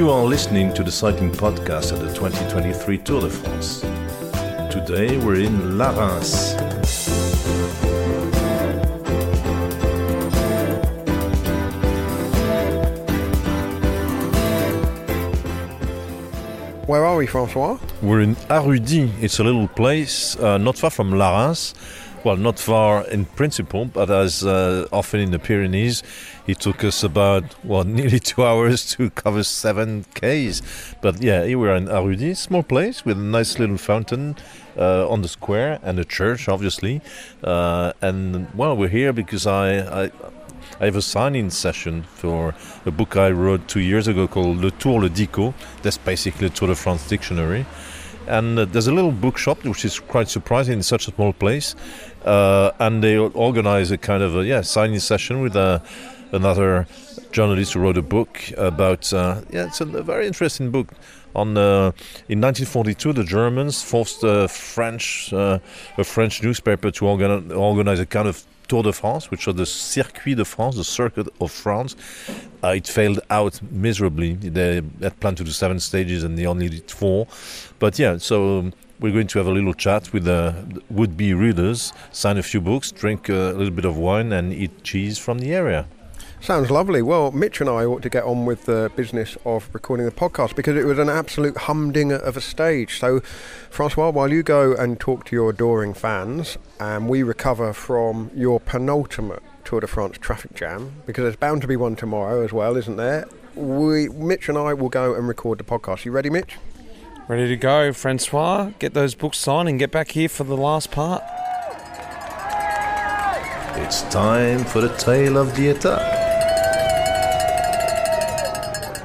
You are listening to the cycling podcast at the 2023 Tour de France. Today we're in Laruns. Where are we, Francois? We're in Arudy. It's a little place uh, not far from Laruns. Well, not far in principle, but as uh, often in the Pyrenees, it took us about, well, nearly two hours to cover seven Ks. But yeah, here we are in Arudy, small place with a nice little fountain uh, on the square and a church, obviously. Uh, and well, we're here because I, I I have a signing session for a book I wrote two years ago called Le Tour le Dico. That's basically a Tour de France dictionary. And uh, there's a little bookshop which is quite surprising in such a small place. Uh, and they organize a kind of a yeah signing session with uh, another journalist who wrote a book about uh, yeah it's a, a, very interesting book on uh, in 1942 the Germans forced a French uh, a French newspaper to organize a kind of Tour de France, which are the Circuit de France, the Circuit of France. Uh, it failed out miserably. They had planned to do seven stages and they only did four. But yeah, so um, we're going to have a little chat with the would-be readers, sign a few books, drink a little bit of wine, and eat cheese from the area. Sounds lovely. Well, Mitch and I ought to get on with the business of recording the podcast because it was an absolute humdinger of a stage. So, Francois, while you go and talk to your adoring fans, and we recover from your penultimate Tour de France traffic jam, because there's bound to be one tomorrow as well, isn't there? We, Mitch and I will go and record the podcast. You ready, Mitch? Ready to go, Francois. Get those books signed and get back here for the last part. It's time for the tale of the attack.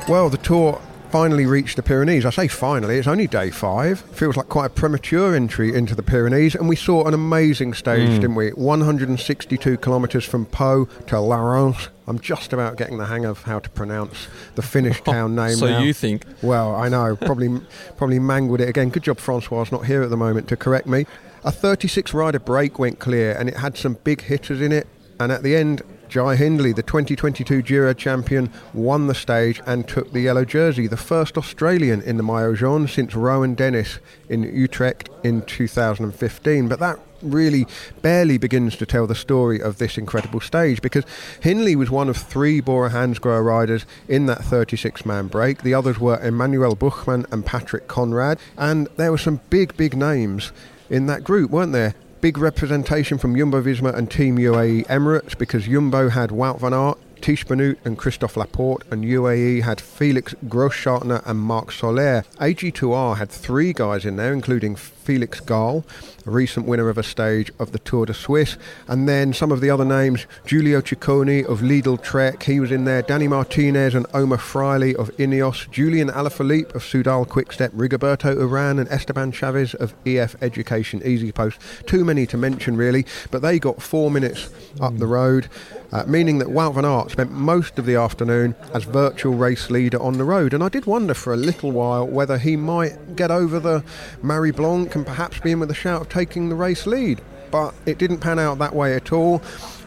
Well, the tour finally reached the Pyrenees. I say finally, it's only day five. Feels like quite a premature entry into the Pyrenees, and we saw an amazing stage, mm. didn't we? 162 kilometres from Pau to Laruns. I'm just about getting the hang of how to pronounce the finish town name. so now. you think? Well, I know. Probably, probably mangled it again. Good job, Francois not here at the moment to correct me. A 36 rider break went clear, and it had some big hitters in it. And at the end, Jai Hindley, the 2022 Giro champion, won the stage and took the yellow jersey, the first Australian in the Maillot Jaune since Rohan Dennis in Utrecht in 2015. But that really barely begins to tell the story of this incredible stage because Hindley was one of three Bora Hansgrohe riders in that 36 man break. The others were Emmanuel Buchmann and Patrick Konrad, and there were some big, big names in that group, weren't there? Big representation from Jumbo Visma and Team UAE Emirates because Jumbo had Wout van Aert, Tiesj Benoot and Christophe Laporte, and UAE had Felix Grossschartner and Marc Soler. AG2R had three guys in there, including Felix Gall, a recent winner of a stage of the Tour de Suisse, and then some of the other names Giulio Ciccone of Lidl Trek, he was in there, Danny Martinez and Omar Fraile of Ineos, Julian Alaphilippe of Soudal Quickstep, Rigoberto Uran and Esteban Chavez of EF Education Easy Post. Too many to mention, really, but they got four minutes up the road. Uh, meaning that Wout van Aert spent most of the afternoon as virtual race leader on the road. And I did wonder for a little while whether he might get over the Marie Blanque and perhaps be in with a shout of taking the race lead. But it didn't pan out that way at all.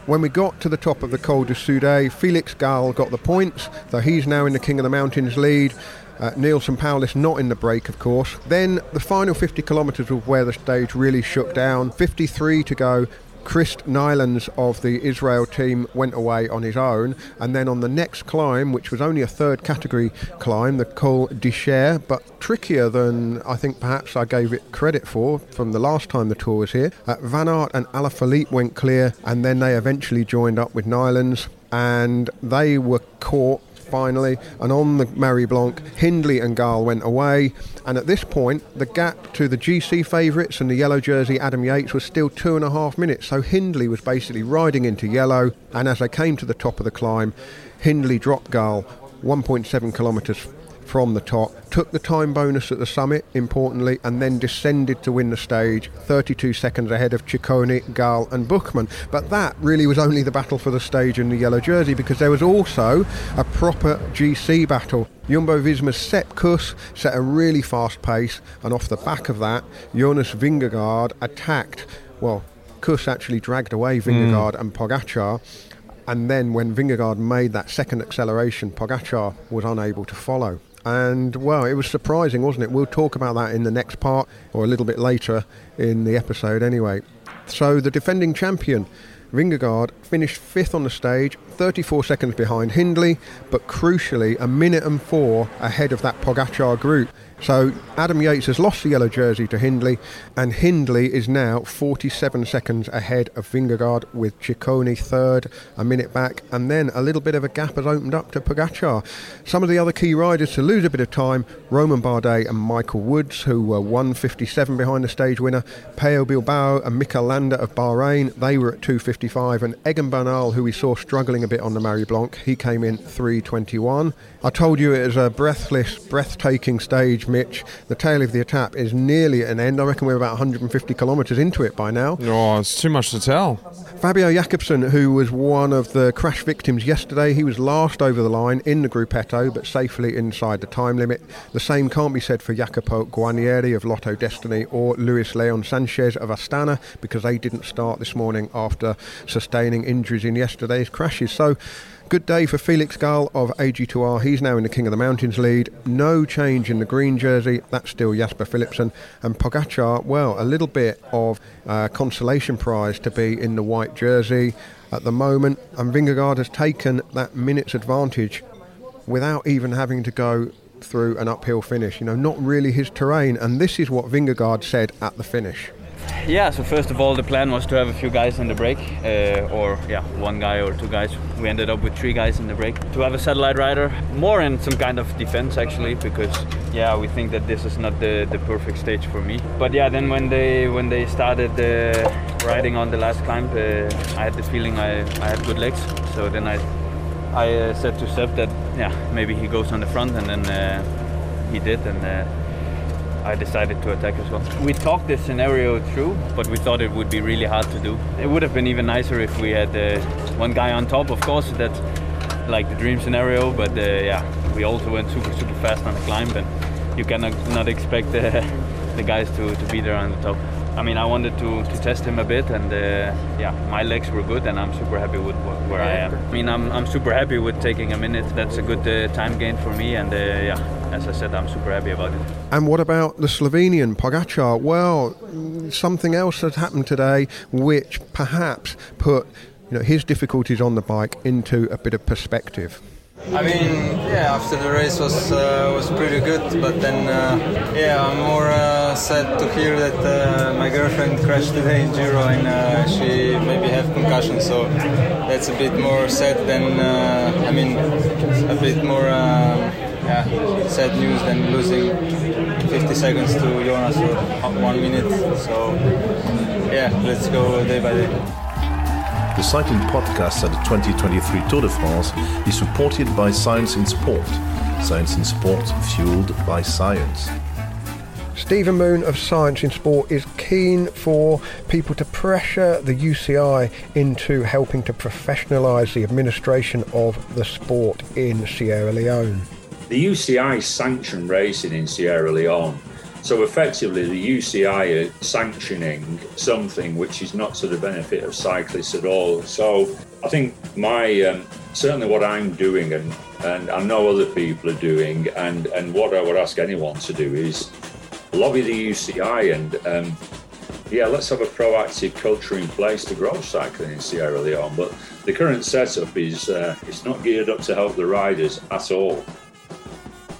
When we got to the top of the Col du Soudet, Felix Gall got the points, though he's now in the King of the Mountains lead. Uh, Neilson Powless not in the break, of course. Then the final 50 kilometres was where the stage really shook down. 53 to go. Krists Neilands of the Israel team went away on his own, and then on the next climb, which was only a third category climb, the Col d'Ichère, but trickier than I think perhaps I gave it credit for from the last time the tour was here. Uh, Van Aert and Alaphilippe went clear, and then they eventually joined up with Neilands, and they were caught finally, and on the Marie Blanque, Hindley and Gall went away. And at this point, the gap to the GC favourites and the yellow jersey Adam Yates was still two and a half minutes. So Hindley was basically riding into yellow. And as they came to the top of the climb, Hindley dropped Gall 1.7 kilometres from the top, took the time bonus at the summit, importantly, and then descended to win the stage, 32 seconds ahead of Ciccone, Gall, and Buchmann. But that really was only the battle for the stage in the yellow jersey because there was also a proper GC battle. Jumbo Visma's Sepp Kuss set a really fast pace, and off the back of that, Jonas Vingegaard attacked. Well, Kuss actually dragged away Vingegaard mm. and Pogacar and then when Vingegaard made that second acceleration, Pogacar was unable to follow. And well, it was surprising, wasn't it? We'll talk about that in the next part or a little bit later in the episode anyway. So, the defending champion, Vingegaard, finished fifth on the stage, 34 seconds behind Hindley, but crucially, a minute and four ahead of that Pogacar group. So Adam Yates has lost the yellow jersey to Hindley, and Hindley is now 47 seconds ahead of Vingegaard with Ciccone third, a minute back, and then a little bit of a gap has opened up to Pogacar. Some of the other key riders to lose a bit of time, Romain Bardet and Michael Woods, who were 157 behind the stage winner, Pello Bilbao and Mikel Landa of Bahrain, they were at 255, and Egan Bernal, who we saw struggling a bit on the Marie Blanque, he came in 321. I told you it was a breathless, breathtaking stage, Mitch. The tail of the attack is nearly at an end. I reckon we're about 150 kilometres into it by now. Oh, it's too much to tell. Fabio Jakobsen, who was one of the crash victims yesterday, he was last over the line in the Gruppetto, but safely inside the time limit. The same can't be said for Jacopo Guarnieri of Lotto Dstny or Luis Leon Sanchez of Astana because they didn't start this morning after sustaining injuries in yesterday's crashes. So Good day for Felix Gall of AG2R. He's now in the King of the Mountains lead. No change in the green jersey. That's still Jasper Philipsen. And Pogacar, well, a little bit of uh, consolation prize to be in the white jersey at the moment. And Vingegaard has taken that minute's advantage without even having to go through an uphill finish. You know, not really his terrain. And this is what Vingegaard said at the finish. Yeah, so first of all, the plan was to have a few guys in the break, uh, or yeah, one guy or two guys. We ended up with three guys in the break to have a satellite rider, more in some kind of defense actually, because yeah, we think that this is not the, the perfect stage for me. But yeah, then when they when they started uh, riding on the last climb, uh, I had the feeling I, I had good legs. So then I I uh, said to Sepp that yeah, maybe he goes on the front, and then uh, he did, and uh, I decided to attack as well. We talked this scenario through, but we thought it would be really hard to do. It would have been even nicer if we had uh, one guy on top, of course, that's like the dream scenario, but uh, yeah, we also went super, super fast on the climb, and you cannot not expect uh, the guys to, to be there on the top. I mean, I wanted to, to test him a bit, and uh, yeah, my legs were good, and I'm super happy with where I am. I mean, I'm, I'm super happy with taking a minute. That's a good uh, time gain for me, and uh, yeah, as I said, I'm super happy about it. And what about the Slovenian Pogacar? Well, something else has happened today, which perhaps put you know his difficulties on the bike into a bit of perspective. I mean, yeah, after the race was uh, was pretty good, but then uh, yeah, I'm more uh, sad to hear that uh, my girlfriend crashed today in Giro and uh, she maybe have concussion. So that's a bit more sad than uh, I mean, a bit more. Yeah, sad news than losing 50 seconds to Jonas for one minute. So yeah, let's go day by day. The Cycling Podcast at the 2023 Tour de France is supported by Science in Sport. Science in Sport fueled by science. Stephen Moon of Science in Sport is keen for people to pressure the UCI into helping to professionalise the administration of the sport in Sierra Leone. The UCI sanction racing in Sierra Leone. So effectively, the UCI are sanctioning something which is not to the benefit of cyclists at all. So I think my um, certainly what I'm doing, and and I know other people are doing, and and what I would ask anyone to do is lobby the UCI and. Um, yeah, let's have a proactive culture in place to grow cycling in Sierra Leone. But the current setup is uh, it's not geared up to help the riders at all.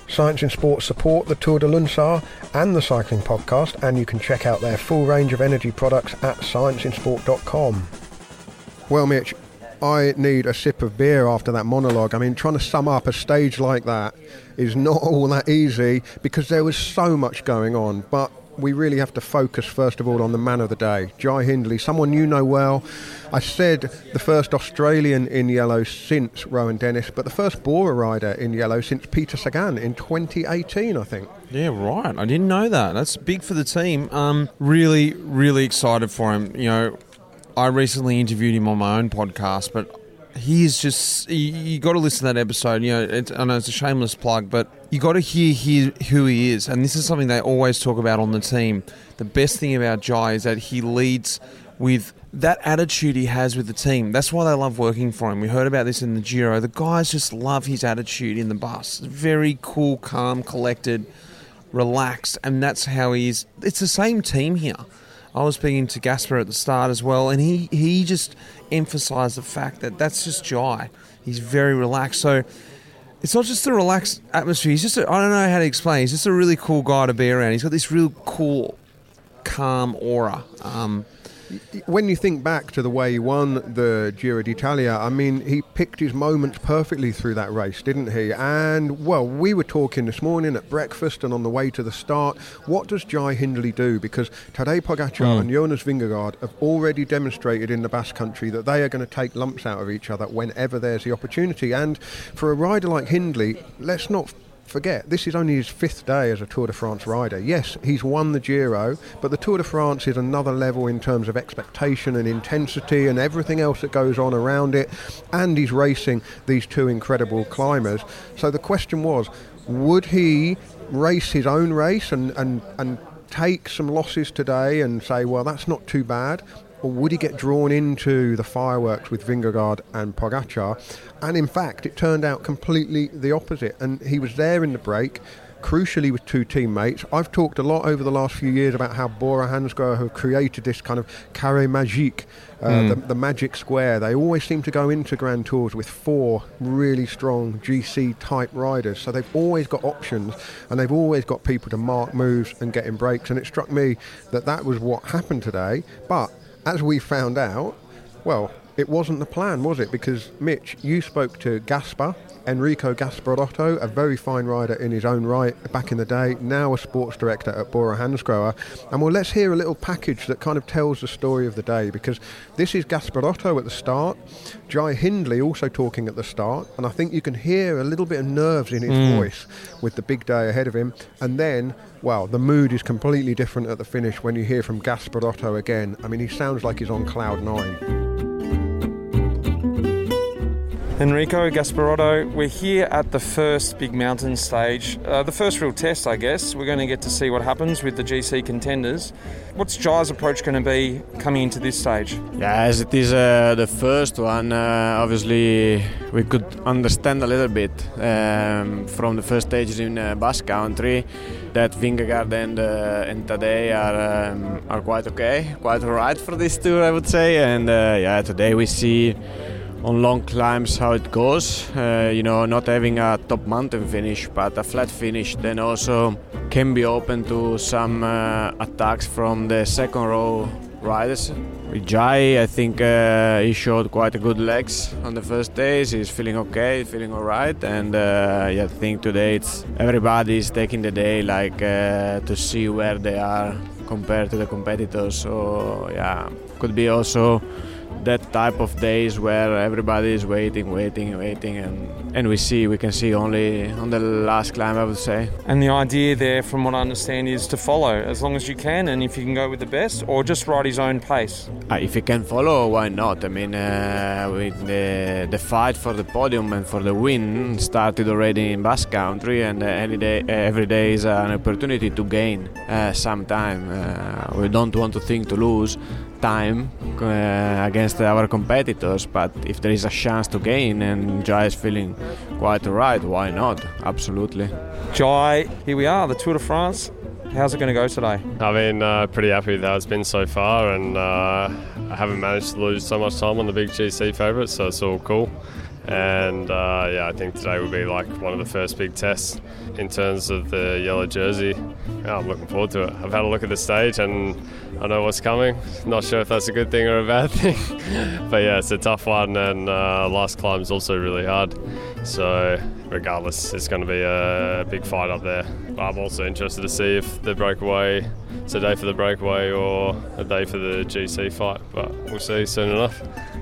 Science and Sport support the Tour de Lunsar and the Cycling Podcast, and you can check out their full range of energy products at scienceinsport.com. Well, Mitch, I need a sip of beer after that monologue. I mean, trying to sum up a stage like that is not all that easy because there was so much going on. But we really have to focus first of all on the man of the day, Jai Hindley, someone you know well. I said the first Australian in yellow since Rohan Dennis, but the first Bora rider in yellow since Peter Sagan in 2018, I think. Yeah, right. I didn't know that. That's big for the team. Um, really, really excited for him. You know, I recently interviewed him on my own podcast, but he is just you, you got to listen to that episode. You know, it, I know it's a shameless plug, but you got to hear, who he is, and this is something they always talk about on the team. The best thing about Jai is that he leads with that attitude he has with the team. That's why they love working for him. We heard about this in the Giro. The guys just love his attitude in the bus. Very cool, calm, collected, relaxed, and that's how he is. It's the same team here. I was speaking to Gasper at the start as well, and he, he just emphasised the fact that that's just Jai. He's very relaxed. So it's not just a relaxed atmosphere. He's just, I don't know how to explain. He's just a really cool guy to be around. He's got this real cool, calm aura. Um, when you think back to the way he won the Giro d'Italia, I mean, he picked his moments perfectly through that race, didn't he? And, well, we were talking this morning at breakfast and on the way to the start. What does Jai Hindley do? Because Tadej Pogacar mm. and Jonas Vingegaard have already demonstrated in the Basque Country that they are going to take lumps out of each other whenever there's the opportunity. And for a rider like Hindley, let's not forget, this is only his fifth day as a Tour de France rider. Yes, he's won the Giro, but the Tour de France is another level in terms of expectation and intensity and everything else that goes on around it. And he's racing these two incredible climbers. So the question was, would he race his own race and, and, and take some losses today and say, well, that's not too bad? Or would he get drawn into the fireworks with Vingegaard and Pogacar? And in fact, it turned out completely the opposite. And he was there in the break, crucially with two teammates. I've talked a lot over the last few years about how Bora Hansgrohe have created this kind of carré magique, uh, mm. the, the, magic square. They always seem to go into Grand Tours with four really strong GC type riders. So they've always got options and they've always got people to mark moves and get in breaks. And it struck me that that was what happened today. But as we found out, well, it wasn't the plan, was it? Because Mitch, you spoke to Gasper, Enrico Gasparotto, a very fine rider in his own right back in the day, now a sports director at Bora Hansgrohe. And well, let's hear a little package that kind of tells the story of the day because this is Gasparotto at the start, Jai Hindley also talking at the start, and I think you can hear a little bit of nerves in his mm. voice with the big day ahead of him. And then well, the mood is completely different at the finish when you hear from Gasparotto again. I mean, he sounds like he's on cloud nine. Enrico Gasparotto, we're here at the first big mountain stage, uh, the first real test, I guess. We're going to get to see what happens with the GC contenders. What's Jai's approach going to be coming into this stage? Yeah, as it is uh, the first one, uh, obviously we could understand a little bit um, from the first stages in uh, Basque Country that Vingegaard and uh, and Tadej are um, are quite okay, quite alright for this tour, I would say. And uh, yeah, today we see on long climbs how it goes. Uh, you know, not having a top mountain finish, but a flat finish, then also can be open to some uh, attacks from the second row riders. With Jai, I think uh, he showed quite a good legs on the first days. He's feeling okay, feeling alright, and uh, yeah, I think today it's everybody is taking the day like uh, to see where they are compared to the competitors. So yeah, could be also that type of days where everybody is waiting, waiting, waiting, and and we see we can see only on the last climb, I would say. And the idea there, from what I understand, is to follow as long as you can, and if you can go with the best, or just ride his own pace. Uh, if he can follow, why not? I mean, uh, with the the fight for the podium and for the win started already in Basque Country, and uh, every day every day is an opportunity to gain uh, some time. Uh, we don't want to think to lose time uh, against our competitors, but if there is a chance to gain and Jai is feeling quite right, why not? Absolutely. Jai, here we are, the Tour de France. How's it going to go today? I've been uh, pretty happy with how it's been so far, and uh, I haven't managed to lose so much time on the big GC favourites, so it's all cool. And uh, yeah, I think today will be like one of the first big tests in terms of the yellow jersey. Yeah, I'm looking forward to it. I've had a look at the stage and I know what's coming. Not sure if that's a good thing or a bad thing, but yeah, it's a tough one, and uh, last climb is also really hard. So regardless, it's going to be a big fight up there. But I'm also interested to see if the breakaway, it's a day for the breakaway or a day for the GC fight. But we'll see soon enough.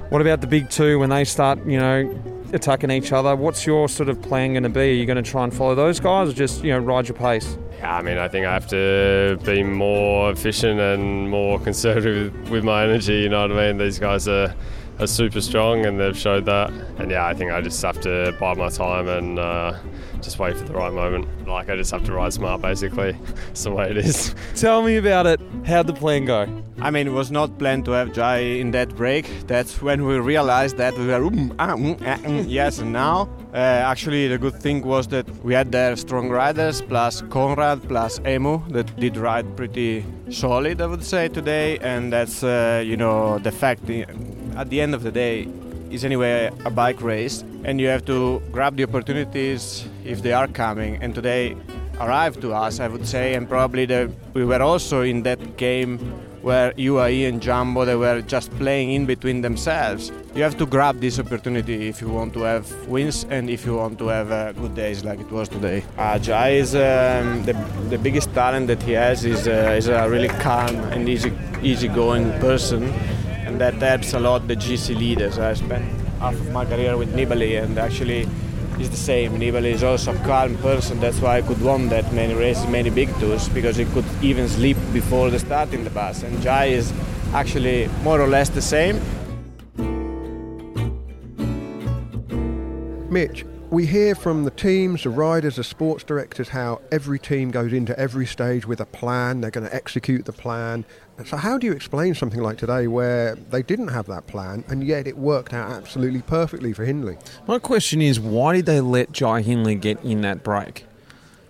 What about the big two when they start, you know, attacking each other? What's your sort of plan going to be? Are you going to try and follow those guys or just, you know, ride your pace? Yeah, I mean, I think I have to be more efficient and more conservative with my energy. You know what I mean? These guys are are super strong, and they've showed that. And yeah, I think I just have to bide my time and uh, just wait for the right moment. Like I just have to ride smart, basically. It's the way it is. Tell me about it. How'd the plan go? I mean, it was not planned to have Jai in that break. That's when we realized that we were um, ah, mm, ah, mm, yes, and now uh, actually the good thing was that we had there strong riders plus Konrad plus Emu that did ride pretty solid, I would say today, and that's uh, you know the fact. At the end of the day, is anyway a bike race, and you have to grab the opportunities if they are coming. And today arrived to us, I would say, and probably the, we were also in that game where UAE and Jumbo they were just playing in between themselves. You have to grab this opportunity if you want to have wins and if you want to have uh, good days like it was today. Uh, Jai is um, the, the biggest talent that he has is, uh, is a really calm and easy easygoing person, and that helps a lot the GC leaders. I spent half of my career with Nibali and actually is the same. Nibali is also a calm person. That's why I could won that many races, many big tours, because he could even sleep before the start in the bus. And Jai is actually more or less the same. Mitch, we hear from the teams, the riders, the sports directors how every team goes into every stage with a plan. They're going to execute the plan. So, how do you explain something like today where they didn't have that plan and yet it worked out absolutely perfectly for Hindley? My question is, why did they let Jai Hindley get in that break?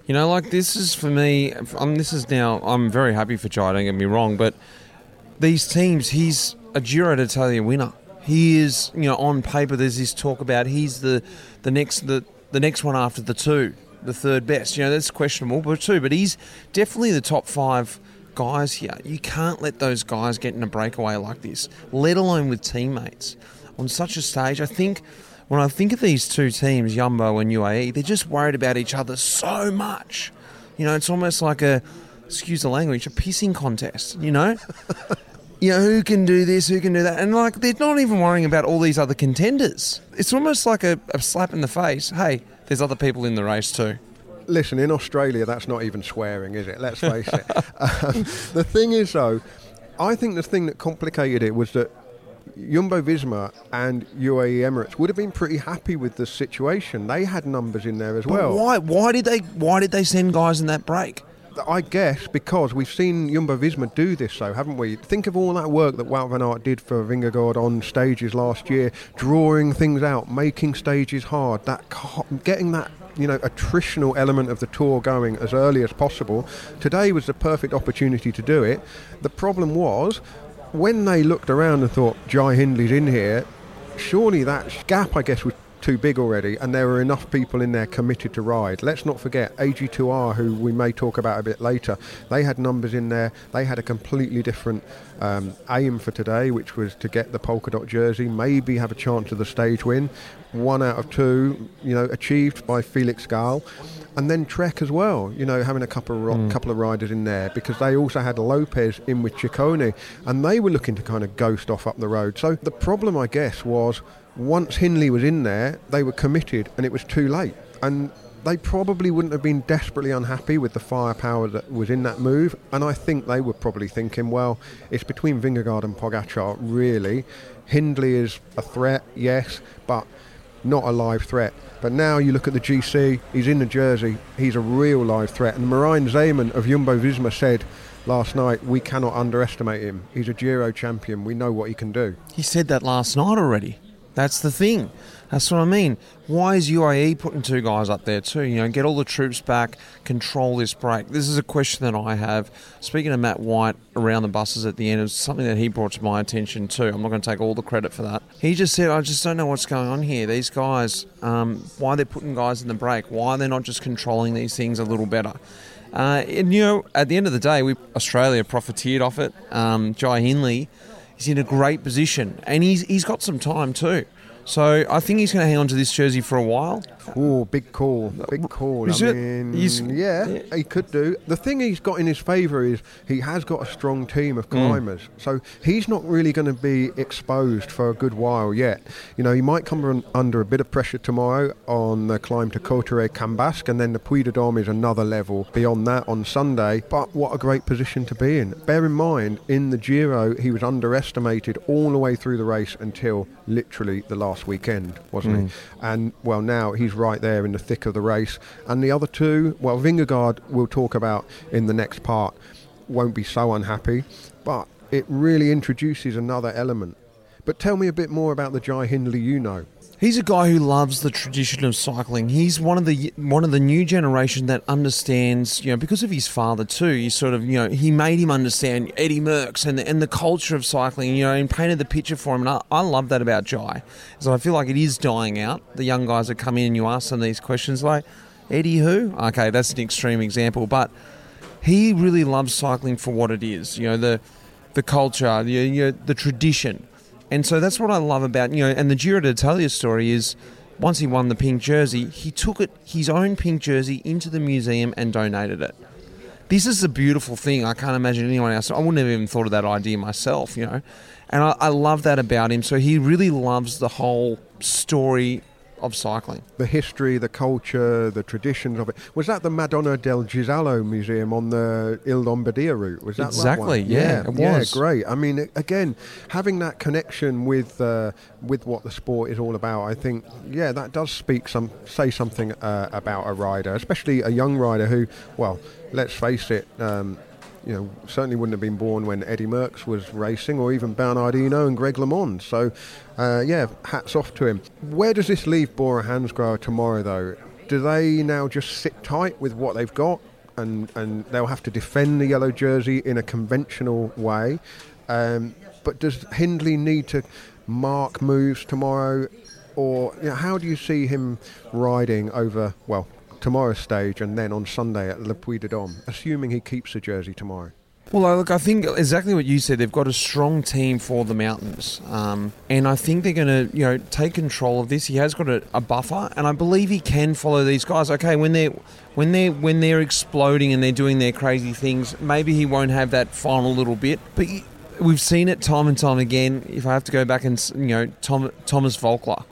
You know, like this is for me. I'm, this is now. I'm very happy for Jai. Don't get me wrong, but these teams, he's a Giro d'Italia winner. He is, you know, on paper. There's this talk about he's the the next the the next one after the two, the third best. You know, that's questionable, but two. But he's definitely the top five guys here. You can't let those guys get in a breakaway like this, let alone with teammates on such a stage. I think when I think of these two teams, Yumbo and UAE, they're just worried about each other so much. You know, it's almost like a, excuse the language, a pissing contest, you know? you know, who can do this, who can do that. And like, they're not even worrying about all these other contenders. It's almost like a, a slap in the face. Hey, there's other people in the race too listen, in Australia, that's not even swearing, is it? Let's face it. Um, the thing is, though, I think the thing that complicated it was that Jumbo Visma and UAE Emirates would have been pretty happy with the situation. They had numbers in there as but well. Why? Why did they? Why did they send guys in that break? I guess because we've seen Jumbo Visma do this, so haven't we? Think of all that work that Wout van Aert did for Vingegaard on stages last year, drawing things out, making stages hard, that getting that you know attritional element of the tour going as early as possible. Today was the perfect opportunity to do it. The problem was when they looked around and thought Jai Hindley's in here. Surely that gap, I guess, was too big already, and there are enough people in there committed to ride. Let's not forget AG2R, who we may talk about a bit later. They had numbers in there. They had a completely different um, aim for today, which was to get the polka dot jersey, maybe have a chance of the stage win. One out of two, you know, achieved by Felix Gall and then Trek as well. You know, having a couple of ro- mm. couple of riders in there because they also had Lopez in with Ciccone, and they were looking to kind of ghost off up the road. So the problem, I guess, was once Hindley was in there, they were committed, and it was too late. And they probably wouldn't have been desperately unhappy with the firepower that was in that move. And I think they were probably thinking, well, it's between Vingegaard and Pogacar, really. Hindley is a threat, yes, but not a live threat. But now you look at the GC, he's in the jersey, he's a real live threat. And Merijn Zeeman of Jumbo Visma said last night, we cannot underestimate him. He's a Giro champion, we know what he can do. He said that last night already. That's the thing. That's what I mean. Why is UAE putting two guys up there too? You know, get all the troops back, control this break. This is a question that I have. Speaking of Matt White around the buses at the end, it's something that he brought to my attention too. I'm not going to take all the credit for that. He just said, I just don't know what's going on here. These guys, um, why they're putting guys in the break, why they're not just controlling these things a little better. Uh, and you know, at the end of the day, we Australia profiteered off it. Um, Jai Hindley He's in a great position, and he's he's got some time too. So I think he's going to hang on to this jersey for a while. Oh, big call, big call. Is I it? mean, He's- yeah, he could do. The thing he's got in his favour is he has got a strong team of Mm. climbers, so he's not really going to be exposed for a good while yet. You know, he might come un- under a bit of pressure tomorrow on the climb to Cauterets-Cambasque, and then the Puy de Dôme is another level beyond that on Sunday. But what a great position to be in. Bear in mind, in the Giro, he was underestimated all the way through the race until literally the last weekend, wasn't he? And well, now he's right there in the thick of the race. And the other two, well, Vingegaard we'll talk about in the next part, won't be so unhappy, but it really introduces another element. But tell me a bit more about the Jai Hindley you know. He's a guy who loves the tradition of cycling. He's one of the one of the new generation that understands, you know, because of his father too. He sort of, you know, he made him understand Eddie Merckx and the, and the culture of cycling, you know, and painted the picture for him. And I, I love that about Jai. So I feel like it is dying out. The young guys that come in and you ask them these questions like, Eddie who? Okay, that's an extreme example, but he really loves cycling for what it is. You know, the the culture, the you know, the tradition, and so that's what I love about you know. And the Giro d'Italia story is once he won the pink jersey, he took it his own pink jersey into the museum and donated it. This is a beautiful thing. I can't imagine anyone else. I wouldn't have even thought of that idea myself, you know. And I, I love that about him. So he really loves the whole story of cycling. The history, the culture, the traditions of it. Was that the Madonna del Ghisallo Museum on the Il Lombardia route? Was that that Exactly, one? yeah, it yeah, great. I mean, again, having that connection with uh, with what the sport is all about, I think, yeah, that does speak some say something uh, about a rider, especially a young rider who, well, let's face it. Um, you know, certainly wouldn't have been born when Eddie Merckx was racing, or even Bernard Hinault and Greg LeMond. So, uh, yeah, hats off to him. Where does this leave Bora Hansgrohe tomorrow, though? Do they now just sit tight with what they've got, and and they'll have to defend the yellow jersey in a conventional way? Um, but does Hindley need to mark moves tomorrow, or you know, how do you see him riding over? Well, tomorrow's stage and then on Sunday at Le Puy de Dôme, assuming he keeps the jersey tomorrow. Well, look, I think exactly what you said. They've got a strong team for the mountains, um, and I think they're going to, you know, take control of this. He has got a, a buffer, and I believe he can follow these guys. Okay, when they're when they're when they're exploding and they're doing their crazy things, maybe he won't have that final little bit. But we've seen it time and time again. If I have to go back and you know, Tom, Thomas Voeckler,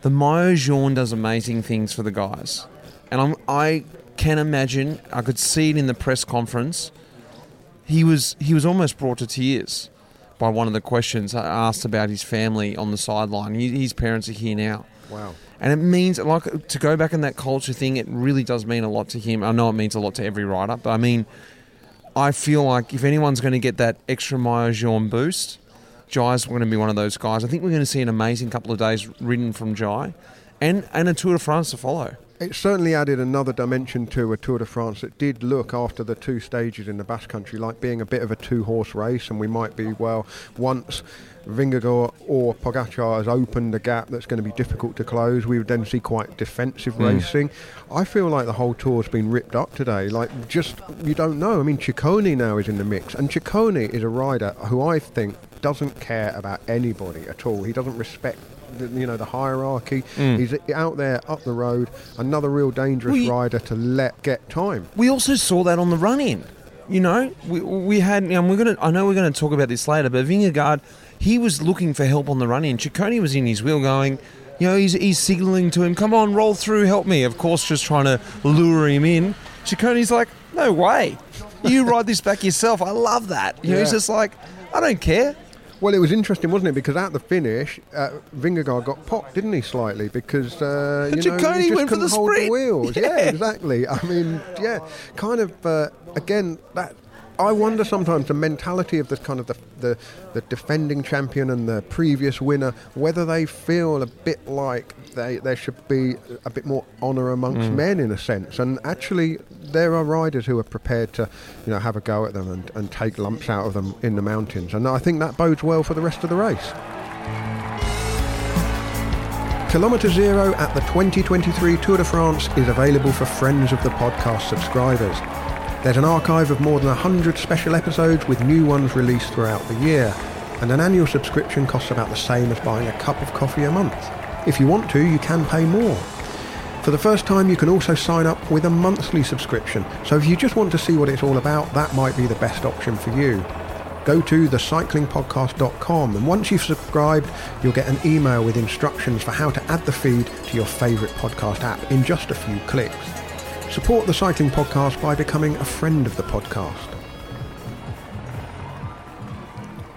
the Maillot Jaune does amazing things for the guys, and I'm, I can imagine. I could see it in the press conference he was he was almost brought to tears by one of the questions I asked about his family on the sideline. He, his parents are here now, Wow. and it means like to go back in that culture thing. It really does mean a lot to him. I know it means a lot to every rider, but I mean, I feel like if anyone's going to get that extra Maillot Jaune boost, Jai's going to be one of those guys. I think we're going to see an amazing couple of days ridden from Jai, and and a Tour de France to follow. It certainly added another dimension to a Tour de France that did look after the two stages in the Basque Country like being a bit of a two-horse race, and we might be well once Vingegaard or Pogacar has opened a gap that's going to be difficult to close. We would then see quite defensive hmm. racing. I feel like the whole tour's been ripped up today. Like just you don't know. I mean, Ciccone now is in the mix, and Ciccone is a rider who I think doesn't care about anybody at all. He doesn't respect. The, you know the hierarchy. Mm. He's out there up the road. Another real dangerous you- rider to let get time. we also saw that on the run in. You know, we, we had, and we're gonna. I know we're going to talk about this later, but Vingegaard, he was looking for help on the run in. Ciccone was in his wheel, going, you know, he's he's signalling to him, "Come on, roll through, help me." Of course, just trying to lure him in. Ciccone's like, "No way, you ride this back yourself." I love that. You know, he's just like, "I don't care." Well, it was interesting, wasn't it? Because at the finish, uh, Vingegaard got popped, didn't he, slightly? Because uh, you know he just went for couldn't the hold sprint. the wheels. Yeah. Yeah. exactly. I mean, yeah, kind of. Uh, again, that I wonder sometimes the mentality of the kind of the, the the defending champion and the previous winner, whether they feel a bit like they there should be a bit more honour amongst mm. men in a sense. And actually, there are riders who are prepared to, you know, have a go at them and, and take lumps out of them in the mountains. And I think that bodes well for the rest of the race. Kilometre Zero at the 2023 Tour de France is available for friends of the podcast subscribers. There's an archive of more than 100 special episodes with new ones released throughout the year, and an annual subscription costs about the same as buying a cup of coffee a month. If you want to, you can pay more. For the first time, you can also sign up with a monthly subscription. So if you just want to see what it's all about, that might be the best option for you. Go to thecyclingpodcast.com and once you've subscribed, you'll get an email with instructions for how to add the feed to your favourite podcast app in just a few clicks. Support the Cycling Podcast by becoming a friend of the podcast.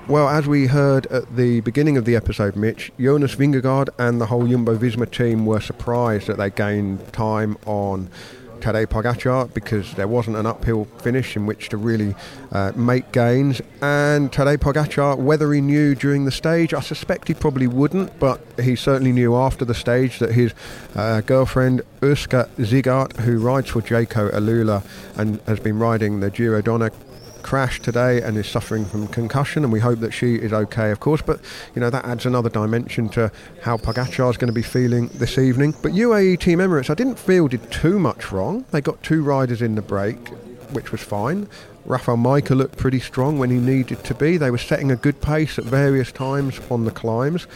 Well, as we heard at the beginning of the episode, Mitch, Jonas Vingegaard and the whole Jumbo Visma team were surprised that they gained time on Tadej Pogacar because there wasn't an uphill finish in which to really uh, make gains. And Tadej Pogacar, whether he knew during the stage, I suspect he probably wouldn't, but he certainly knew after the stage that his uh, girlfriend Urska Zigart, who rides for Jayco Alula and has been riding the Giro Donne crashed today and is suffering from concussion, and we hope that she is okay, of course. But you know that adds another dimension to how Pogacar is going to be feeling this evening. But UAE Team Emirates, I didn't feel did too much wrong. They got two riders in the break, which was fine. Rafael Majka looked pretty strong when he needed to be. They were setting a good pace at various times on the climbs.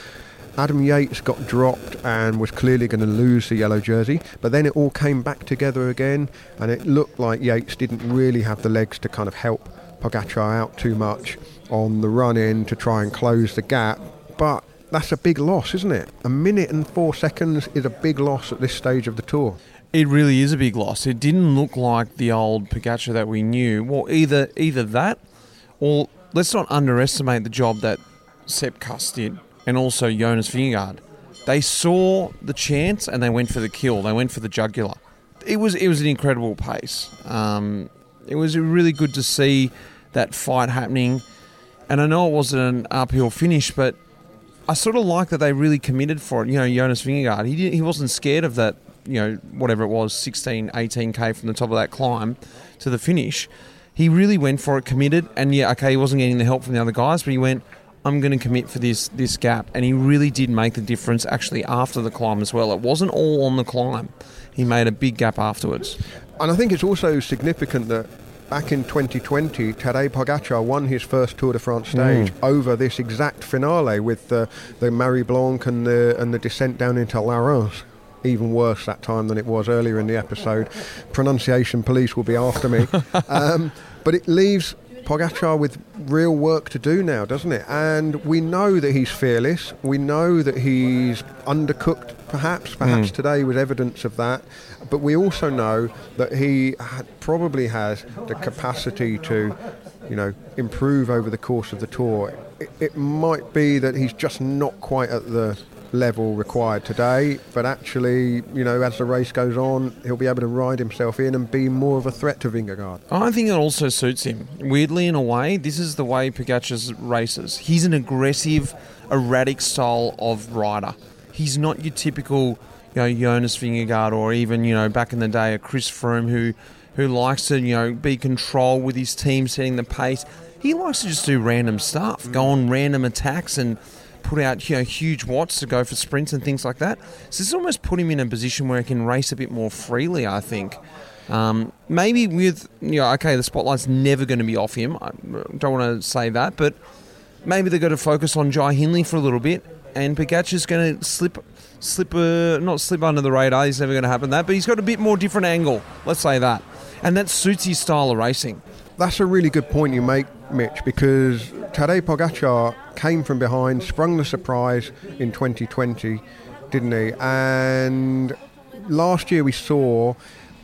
Adam Yates got dropped and was clearly going to lose the yellow jersey, but then it all came back together again, and it looked like Yates didn't really have the legs to kind of help Pogacar out too much on the run in to try and close the gap. But that's a big loss, isn't it? A minute and four seconds is a big loss at this stage of the tour. It really is a big loss. It didn't look like the old Pogacar that we knew. Well, either either that, or let's not underestimate the job that Sepp Kuss did, and also Jonas Vingegaard. They saw the chance and they went for the kill. They went for the jugular. It was it was an incredible pace. Um, it was really good to see that fight happening. And I know it wasn't an uphill finish, but I sort of like that they really committed for it. You know, Jonas Vingegaard, he, did, he wasn't scared of that, you know, whatever it was, 16, 18K from the top of that climb to the finish. He really went for it, committed, and yeah, okay, he wasn't getting the help from the other guys, but he went, I'm going to commit for this this gap, and he really did make the difference actually after the climb as well. It wasn't all on the climb; he made a big gap afterwards. And I think it's also significant that back in 2020, Tadej Pogacar won his first Tour de France stage mm. over this exact finale with the, the Marie Blanque and the, and the descent down into Larens even worse that time than it was earlier in the episode. Pronunciation police will be after me. um, but it leaves Pogacar with real work to do now, doesn't it? And we know that he's fearless. We know that he's undercooked, perhaps. Perhaps mm. today was evidence of that. But we also know that he probably has the capacity to, you know, improve over the course of the tour. It, it might be that he's just not quite at the level required today, but actually, you know, as the race goes on, he'll be able to ride himself in and be more of a threat to Vingegaard. I think it also suits him. Weirdly, in a way, this is the way Pogacar's races. He's an aggressive, erratic style of rider. He's not your typical, you know, Jonas Vingegaard or even, you know, back in the day, a Chris Froome who, who likes to, you know, be controlled with his team, setting the pace. He likes to just do random stuff, go on random attacks and put out you know huge watts to go for sprints and things like that. So this almost put him in a position where he can race a bit more freely. I think. Um, maybe with you know, okay, the spotlight's never going to be off him. I don't want to say that, but maybe they've got to focus on Jai Hindley for a little bit, and Pogacar's going to slip, slip, uh, not slip under the radar. He's never going to happen that, but he's got a bit more different angle. Let's say that, and that suits his style of racing. That's a really good point you make, Mitch, because Tadej Pogacar came from behind, sprung the surprise in 2020, didn't he? And last year we saw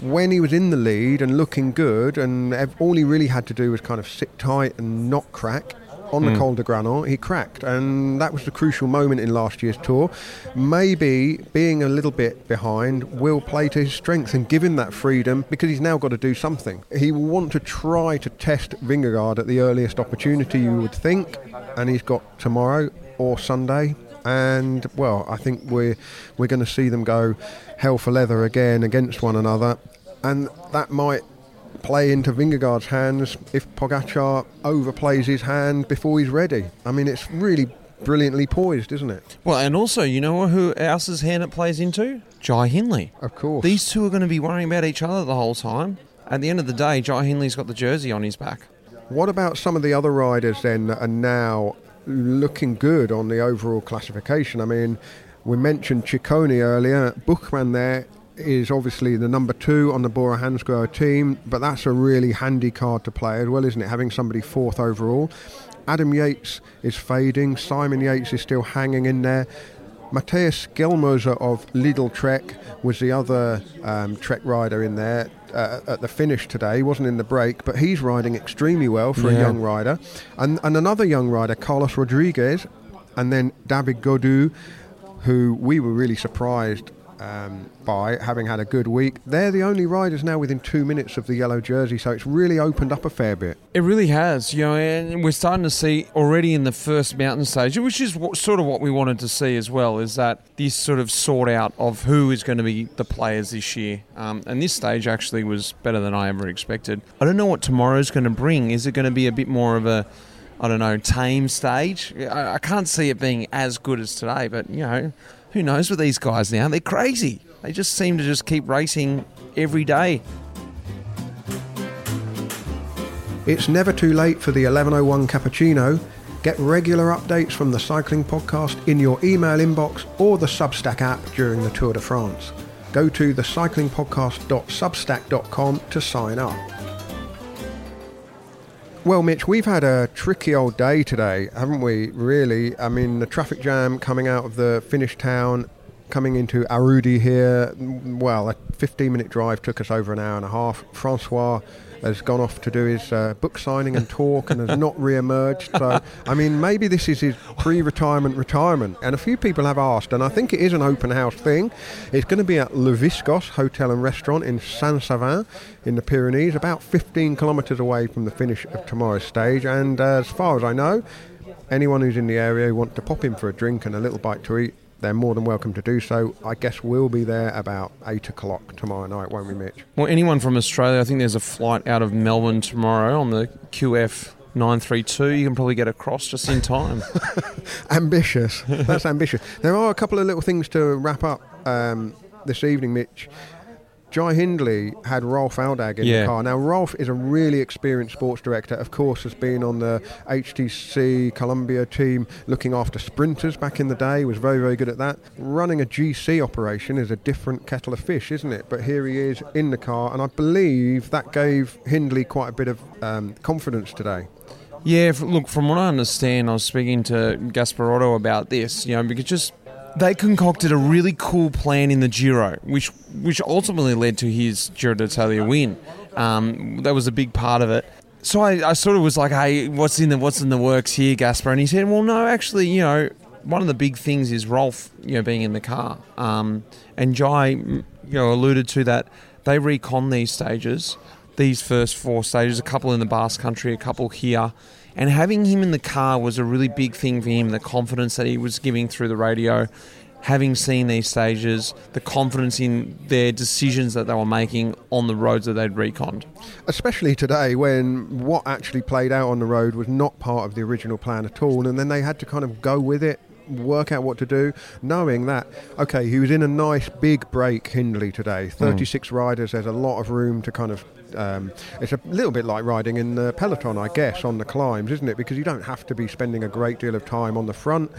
when he was in the lead and looking good, and all he really had to do was kind of sit tight and not crack on the mm. Col de Granon, he cracked, and that was the crucial moment in last year's tour. Maybe being a little bit behind will play to his strength and give him that freedom because he's now got to do something. He will want to try to test Vingegaard at the earliest opportunity, you would think, and he's got tomorrow or Sunday. And well, I think we're we're going to see them go hell for leather again against one another, and that might play into Vingegaard's hands if Pogacar overplays his hand before he's ready. I mean, it's really brilliantly poised, isn't it? Well, and also, you know who else's hand it plays into? Jai Hindley. Of course. These two are going to be worrying about each other the whole time. At the end of the day, Jai Hindley's got the jersey on his back. What about some of the other riders then that are now looking good on the overall classification? I mean, we mentioned Ciccone earlier. Buchmann there is obviously the number two on the Bora Hansgrohe team, but that's a really handy card to play as well, isn't it? Having somebody fourth overall. Adam Yates is fading. Simon Yates is still hanging in there. Mattias Skjelmose of Lidl Trek was the other um, Trek rider in there uh, at the finish today. He wasn't in the break, but he's riding extremely well for Yeah. a young rider. And, and another young rider, Carlos Rodriguez, and then David Gaudu, who we were really surprised um, by having had a good week. They're the only riders now within two minutes of the yellow jersey, so it's really opened up a fair bit. It really has, you know, and we're starting to see already in the first mountain stage, which is what, sort of what we wanted to see as well, is that this sort of sort out of who is going to be the players this year. Um, and this stage actually was better than I ever expected. I don't know what tomorrow's going to bring. Is it going to be a bit more of a, I don't know, tame stage? I, I can't see it being as good as today, but you know, who knows with these guys now? They're crazy. They just seem to just keep racing every day. It's never too late for the 1101 cappuccino. Get regular updates from the cycling podcast in your email inbox or the Substack app during the Tour de France. Go to thecyclingpodcast.substack.com to sign up. Well, Mitch, we've had a tricky old day today, haven't we? Really? I mean, the traffic jam coming out of the finish town, coming into Arudy here. Well, a 15 minute drive took us over an hour and a half. Francois has gone off to do his uh, book signing and talk and has not re-emerged. So, I mean, maybe this is his pre-retirement retirement. And a few people have asked, and I think it is an open house thing. It's going to be at Le Viscos Hotel and Restaurant in Saint-Savin in the Pyrenees, about 15 kilometres away from the finish of tomorrow's stage. And uh, as far as I know, anyone who's in the area who wants to pop in for a drink and a little bite to eat, they're more than welcome to do so. I guess we'll be there about 8 o'clock tomorrow night, won't we, Mitch? Well, anyone from Australia, I think there's a flight out of Melbourne tomorrow on the QF 932. You can probably get across just in time. ambitious. That's ambitious. There are a couple of little things to wrap up um, this evening, Mitch. Jai Hindley had Rolf Aldag in Yeah. the car. Now, Rolf is a really experienced sports director. Of course, has been on the HTC Columbia team looking after sprinters back in the day. Was very, very good at that. Running a GC operation is a different kettle of fish, isn't it? But here he is in the car, and I believe that gave Hindley quite a bit of um, confidence today. Yeah, look, from what I understand, I was speaking to Gasparotto about this, you know, because just they concocted a really cool plan in the Giro, which which ultimately led to his Giro d'Italia win. Um, that was a big part of it. So I, I sort of was like, "Hey, what's in the what's in the works here, Gaspar?" And he said, "Well, no, actually, you know, one of the big things is Rolf, you know, being in the car." Um, and Jai, you know, alluded to that they recon these stages these first four stages, a couple in the Basque Country, a couple here. And having him in the car was a really big thing for him, the confidence that he was giving through the radio, having seen these stages, the confidence in their decisions that they were making on the roads that they'd reconned. especially today when what actually played out on the road was not part of the original plan at all and then they had to kind of go with it work out what to do knowing that okay he was in a nice big break hindley today. Mm. 36 riders there's a lot of room to kind of um, it's a little bit like riding in the peloton i guess on the climbs isn't it? Because you don't have to be spending a great deal of time on the front.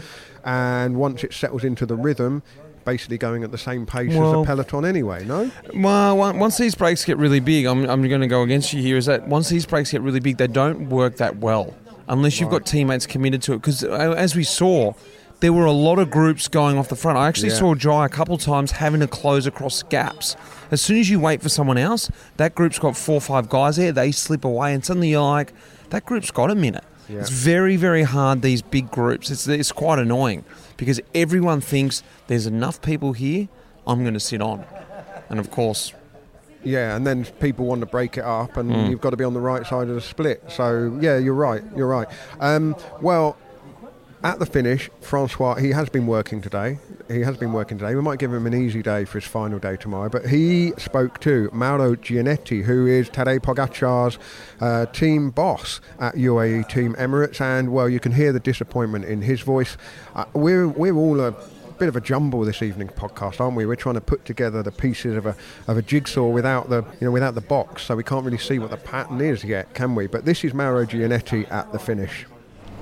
And once it settles into the rhythm basically going at the same pace as Well- the peloton anyway no? Well, once these breaks get really big, I'm, I'm going to go against you here, is that once these breaks get really big, they don't work that well unless you've got teammates committed to it. Because as we saw, there were a lot of groups going off the front. I actually Yeah. saw Jai a couple times having to close across gaps. As soon as you wait for someone else, that group's got four or five guys there, they slip away, and suddenly you're like, that group's got a minute. Yeah. It's very, very hard, these big groups. It's, it's quite annoying because everyone thinks there's enough people here, I'm going to sit on. And of course, Yeah, and then people want to break it up, and Mm. you've got to be on the right side of the split. So yeah, you're right. You're right. Um, well, at the finish, Francois he has been working today. He has been working today. We might give him an easy day for his final day tomorrow. But he spoke to Mauro Gianetti, who is Tadej Pogacar's uh, team boss at UAE Team Emirates, and well, you can hear the disappointment in his voice. Uh, we're we're all a bit of a jumble this evening podcast, aren't we? We're trying to put together the pieces of a of a jigsaw without the you know without the box, so we can't really see what the pattern is yet, can we? But this is Mauro Gianetti at the finish.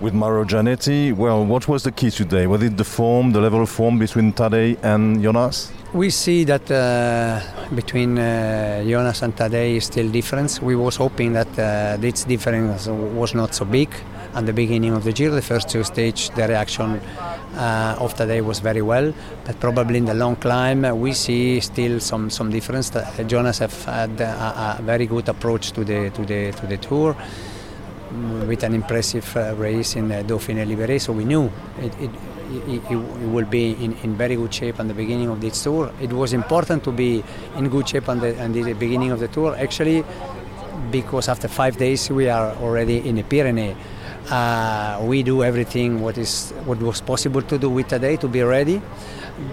With Mauro Gianetti. Well, what was the key today? Was it the form, the level of form between Tadej and Jonas? We see that uh, between uh, Jonas and Tadej is still difference. We was hoping that uh, this difference was not so big at the beginning of the Giro. The first two stage, the reaction uh, of Tadej was very well, but probably in the long climb uh, we see still some some difference. Jonas have had a, a very good approach to the to the to the tour with an impressive uh, race in uh, Dauphiné Libéré, so we knew it, it, it, it will be in, in, very good shape at the beginning of this tour. It was important to be in good shape at the, at the beginning of the tour, actually, because after five days we are already in the Pyrenees. Uh, we do everything what is what was possible to do with today to be ready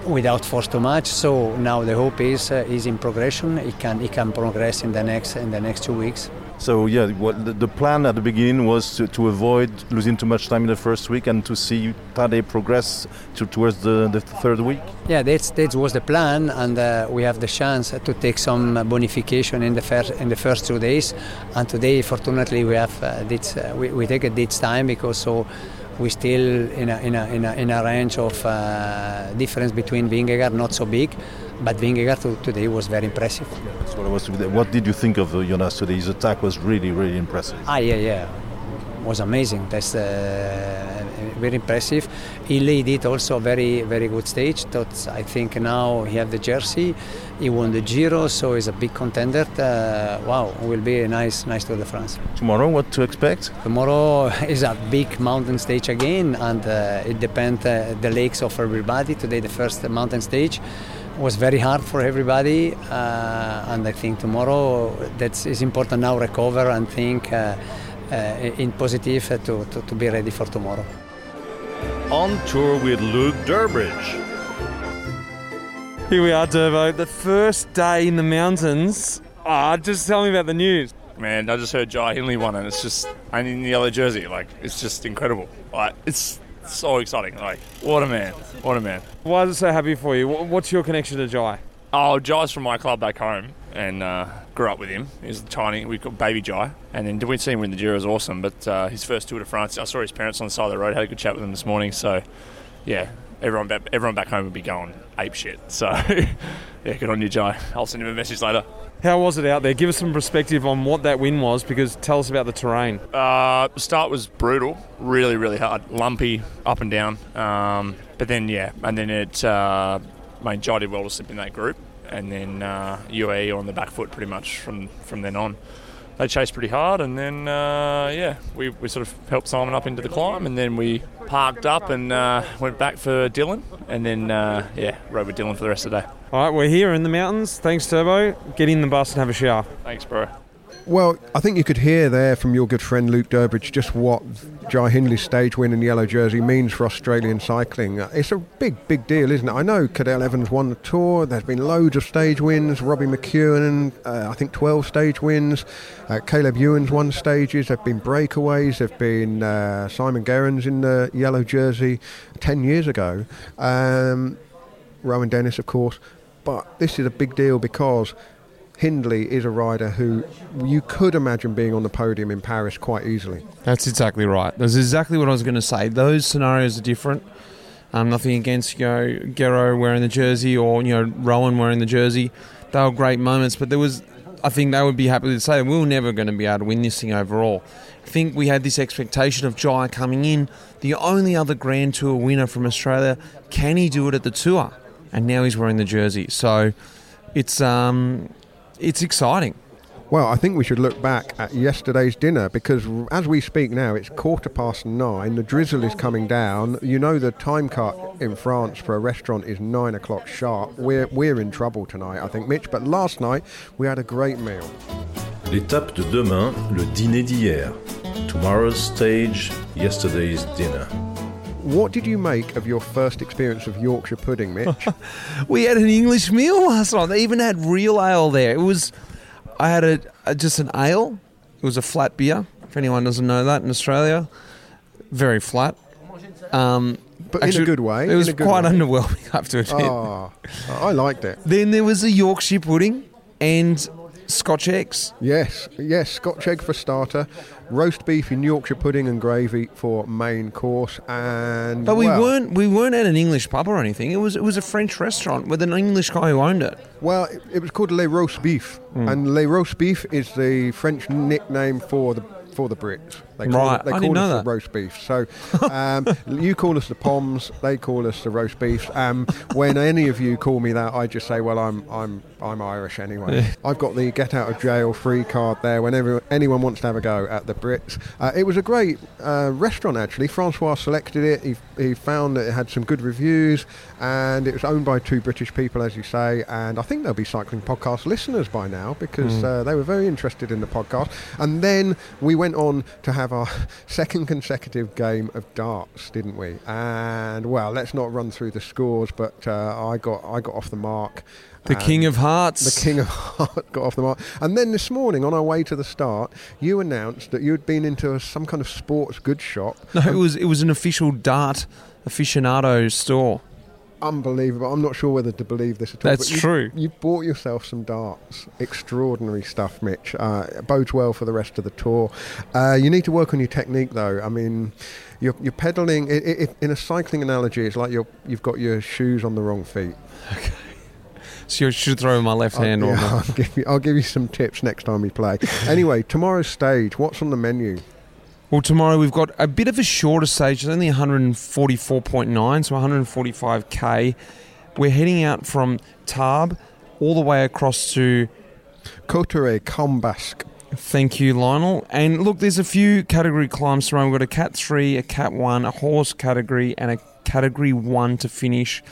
without force too much. So now the hope is uh, is in progression. It can it can progress in the next in the next two weeks. So yeah, what the, the plan at the beginning was to, to, avoid losing too much time in the first week and to see Tadej progress to, towards the, the third week. Yeah, that that was the plan, and uh, we have the chance to take some bonification in the first in the first two days. And today, fortunately, we have uh, this, uh, we, we take it this time because so we still in a, in a, in a, in a range of uh, difference between Vingegaard not so big but Vingegaard today was very impressive. Yeah, that's what I was. What did you think of Jonas today? His attack was really, really impressive. Ah, yeah, yeah, was amazing. That's uh, very impressive. He laid it also very, very good stage. But I think now he have the jersey. He won the Giro, so he's a big contender. Uh, wow, will be a nice, nice Tour de France. Tomorrow, what to expect? Tomorrow is a big mountain stage again, and uh, it depends uh, the lakes of everybody. Today, the first mountain stage was very hard for everybody, uh, and I think tomorrow that is important now recover and think uh, uh, in positive to, to, to, be ready for tomorrow. On tour with Luke Durbridge. Here we are, Durbo. The first day in the mountains. Ah, oh, just tell me about the news. Man, I just heard Jai Hindley won, and it's just and in the yellow jersey, like it's just incredible. Like it's so exciting. Like, what a man. What a man. Why is it so happy for you? What's your connection to Jai? Oh, Jai's from my club back home and uh, grew up with him. He's tiny. We called Baby Jai. And then we see him win the Giro was awesome. But uh, his first Tour de France, I saw his parents on the side of the road, had a good chat with them this morning. So, yeah, everyone back, everyone back home would be going ape shit. So, yeah, good on you, Jai. I'll send him a message later. How was it out there? Give us some perspective on what that win was, because tell us about the terrain. Uh, the start was brutal, really, really hard, lumpy, up and down. Um, but then, yeah, and then it. Uh, I mean, Jai did well to slip in that group, and then uh, UAE on the back foot pretty much from from then on they chased pretty hard, and then uh, yeah, we, we sort of helped Simon up into the climb, and then we parked up and uh, went back for Dylan, and then uh, yeah, rode with Dylan for the rest of the day. All right, we're here in the mountains. Thanks, Durbo. Get in the bus and have a shower. Thanks, bro. Well, I think you could hear there from your good friend Luke Durbridge just what Jai Hindley's stage win in yellow jersey means for Australian cycling. Uh, it's a big, big deal, isn't it? I know Cadel Evans won the Tour. There's been loads of stage wins. Robbie McEwen, uh, I think 12 stage wins. Uh, Caleb Ewan's won stages. There've been breakaways. There've been uh, Simon Gerrans in the yellow jersey 10 years ago. Um, Rohan Dennis, of course. But this is a big deal because Hindley is a rider who you could imagine being on the podium in Paris quite easily. That's exactly right. That's exactly what I was going to say. Those scenarios are different. Um, nothing against you know Gero wearing the jersey or you know Rohan wearing the jersey. They were great moments, but there was. I think they would be happy to say we were never going to be able to win this thing overall. I think we had this expectation of Jai coming in, the only other Grand Tour winner from Australia. Can he do it at the tour? And now he's wearing the jersey. So it's um, it's exciting. Well, I think we should look back at yesterday's dinner because as we speak now, it's quarter past nine. The drizzle is coming down. You know, the time cut in France for a restaurant is nine o'clock sharp. We're, we're in trouble tonight, I think, Mitch. But last night, we had a great meal. L'étape de demain, le dîner d'hier. Tomorrow's stage, yesterday's dinner. What did you make of your first experience of Yorkshire pudding, Mitch? we had an English meal last night. They even had real ale there. It was, I had a, a just an ale. It was a flat beer. If anyone doesn't know that in Australia, very flat. Um, but actually, in a good way. It was quite way. underwhelming, I have to admit. Oh, I liked it. Then there was a Yorkshire pudding, and Scotch eggs. Yes, yes, Scotch egg for starter, roast beef in Yorkshire pudding and gravy for main course, and But we well, weren't we weren't at an English pub or anything. It was it was a French restaurant with an English guy who owned it. Well, it, it was called Le Roast Beef, Mm. and Le Roast Beef is the French nickname for the for the Brits. They call, Right, it, they I didn't us know the that. roast beef. So um, you call us the Poms, they call us the roast beef. Um, when any of you call me that, I just say, well, I'm I'm I'm Irish anyway. Yeah. I've got the get out of jail free card there. Whenever anyone wants to have a go at the Brits, uh, it was a great uh, restaurant actually. Francois selected it. He, he found that it had some good reviews, and it was owned by two British people, as you say. And I think they'll be cycling podcast listeners by now because Mm. uh, they were very interested in the podcast. And then we went on to have our second consecutive game of darts, didn't we? And well, let's not run through the scores, but uh, I got I got off the mark. The King of Hearts. The King of Hearts got off the mark. And then this morning, on our way to the start, you announced that you had been into a, some kind of sports goods shop. No, it was it was an official dart aficionado store. Unbelievable. I'm not sure whether to believe this at all. That's but you- true. You bought yourself some darts. Extraordinary stuff, Mitch. Uh, bodes well for the rest of the tour. Uh, you need to work on your technique, though. I mean, you're, you're pedaling. i i in a cycling analogy, it's like you're, you've got your shoes on the wrong feet. Okay. So you should throw my left hand I'll, on yeah. I'll, give you, I'll give you some tips next time we play. anyway, tomorrow's stage. What's on the menu? Well, tomorrow we've got a bit of a shorter stage. It's only 144.9, so 145k. We're heading out from Tarbes all the way across to Cauterets-Cambasque. Thank you, Lionel. And look, there's a few category climbs tomorrow. We've got a Cat 3, a Cat 1, a Hors category, and a Category 1 to finish.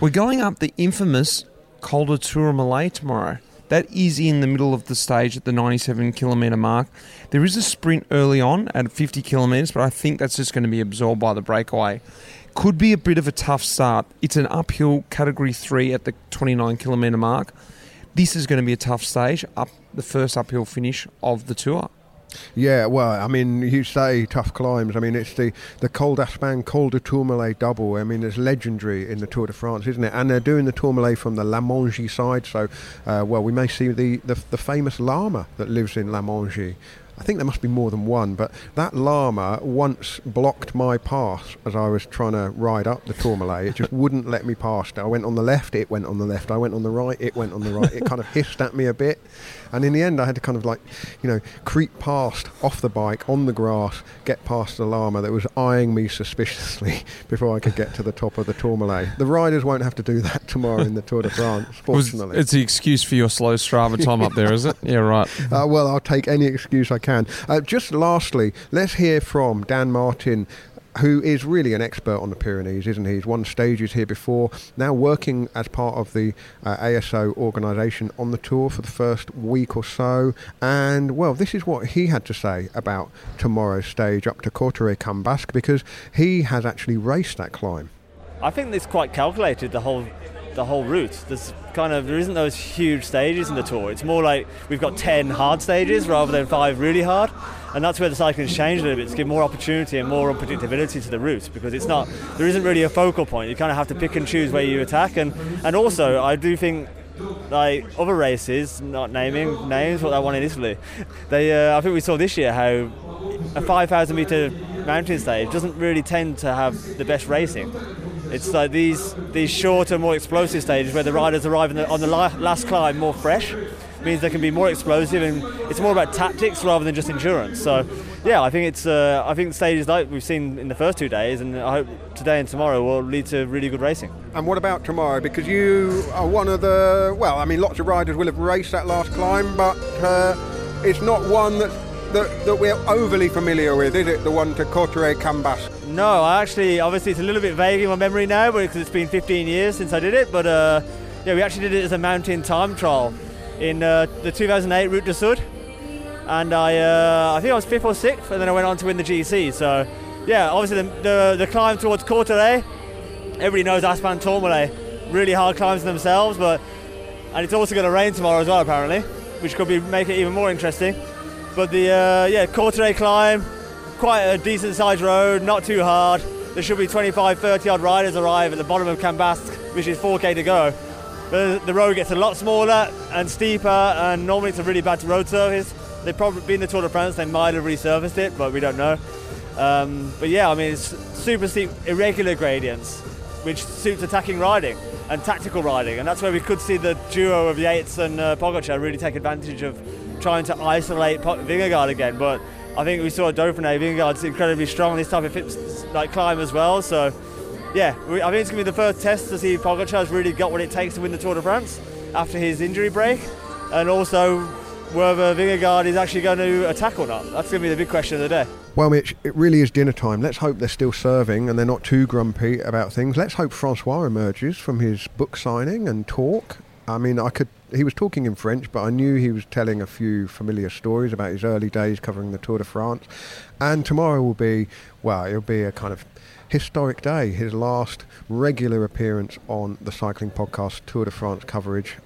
We're going up the infamous Col de Tourmalet tomorrow. That is in the middle of the stage at the 97 kilometre mark. There is a sprint early on at 50 kilometres, but I think that's just going to be absorbed by the breakaway. Could be a bit of a tough start. It's an uphill category 3 at the 29 kilometre mark. This is going to be a tough stage, up the first uphill finish of the tour. Yeah, well, I mean, you say tough climbs. I mean, it's the, the Col d'Aspin, Col de Tourmalet double. I mean, it's legendary in the Tour de France, isn't it? And they're doing the Tourmalet from the La Mongie side, so, uh, well, we may see the, the, the famous llama that lives in La Mongie. I think there must be more than one, but that llama once blocked my path as I was trying to ride up the Tourmalet. It just wouldn't let me past. I went on the left, it went on the left. I went on the right, it went on the right. It kind of hissed at me a bit. And in the end, I had to kind of like, you know, creep past off the bike on the grass, get past the llama that was eyeing me suspiciously before I could get to the top of the Tourmalet. The riders won't have to do that tomorrow in the Tour de France, Was- fortunately. it's the excuse for your slow Strava time up there, is it? Yeah, right. Uh, well, I'll take any excuse I can. Uh, just lastly, let's hear from Dan Martin. Who is really an expert on the Pyrenees, isn't he? He's won stages here before. Now working as part of the uh, ASO organisation on the tour for the first week or so. And well, this is what he had to say about tomorrow's stage up to Cauterets Cambasque because he has actually raced that climb. I think it's quite calculated the whole the whole route. There's kind of there isn't those huge stages in the tour. It's more like we've got ten hard stages rather than five really hard, and that's where the cycling's changed a little bit to give more opportunity and more unpredictability to the route because it's not there isn't really a focal point. You kind of have to pick and choose where you attack, and and also I do think. Like other races, not naming names, what I won in Italy, they uh, I think we saw this year how a 5,000 meter mountain stage doesn't really tend to have the best racing. It's like these these shorter, more explosive stages where the riders arrive the, on the last climb more fresh, means they can be more explosive, and it's more about tactics rather than just endurance. So, yeah, I think it's uh, I think stages like we've seen in the first two days, and I hope today and tomorrow will lead to really good racing. And what about tomorrow? Because you are one of the well, I mean, lots of riders will have raced that last climb, but uh, it's not one that, that that we're overly familiar with, is it? The one to Cauterets Cambasque. No, I actually, obviously, it's a little bit vague in my memory now, because it's been 15 years since I did it. But uh, yeah, we actually did it as a mountain time trial in uh, the 2008 Route du Sud, and I, uh, I think I was fifth or sixth, and then I went on to win the GC. So yeah, obviously the the, the climb towards Courtrai, everybody knows Aspin Tourmalet, really hard climbs themselves, but and it's also going to rain tomorrow as well apparently, which could be make it even more interesting. But the uh, yeah Cauterets climb, quite a decent sized road, not too hard. There should be 25, 30 odd riders arrive at the bottom of Cambasque, which is 4k to go. the, the road gets a lot smaller and steeper, and normally it's a really bad road surface. They've probably been the Tour de France, they might have resurfaced it, but we don't know. Um, but yeah, I mean, it's super steep, irregular gradients, which suits attacking riding and tactical riding, and that's where we could see the duo of Yates and uh, Pogacar really take advantage of trying to isolate Vingegaard again. But I think we saw Dauphiné, Vingegaard's incredibly strong on this type of like climb as well. So yeah, I think it's going to be the first test to see if Pogacar's really got what it takes to win the Tour de France after his injury break, and also whether Vingegaard is actually going to attack or not. That's going to be the big question of the day. Well, Mitch, it really is dinner time. Let's hope they're still serving and they're not too grumpy about things. Let's hope Francois emerges from his book signing and talk. I mean, I could. He was talking in French, but I knew he was telling a few familiar stories about his early days covering the Tour de France. And tomorrow will be, well, it'll be a kind of historic day. His last regular appearance on the cycling podcast Tour de France coverage.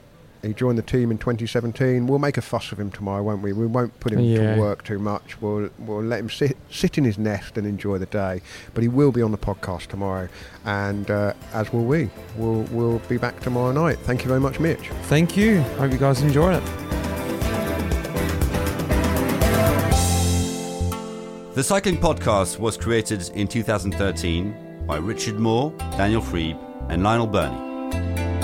He joined the team in 2017. We'll make a fuss of him tomorrow, won't we? We won't put him Yeah. to work too much. We'll we'll let him sit sit in his nest and enjoy the day. But he will be on the podcast tomorrow, and uh, as will we. We'll we'll be back tomorrow night. Thank you very much, Mitch. Thank you. Hope you guys enjoy it. The Cycling Podcast was created in 2013 by Richard Moore, Daniel Friebe, and Lionel Birnie.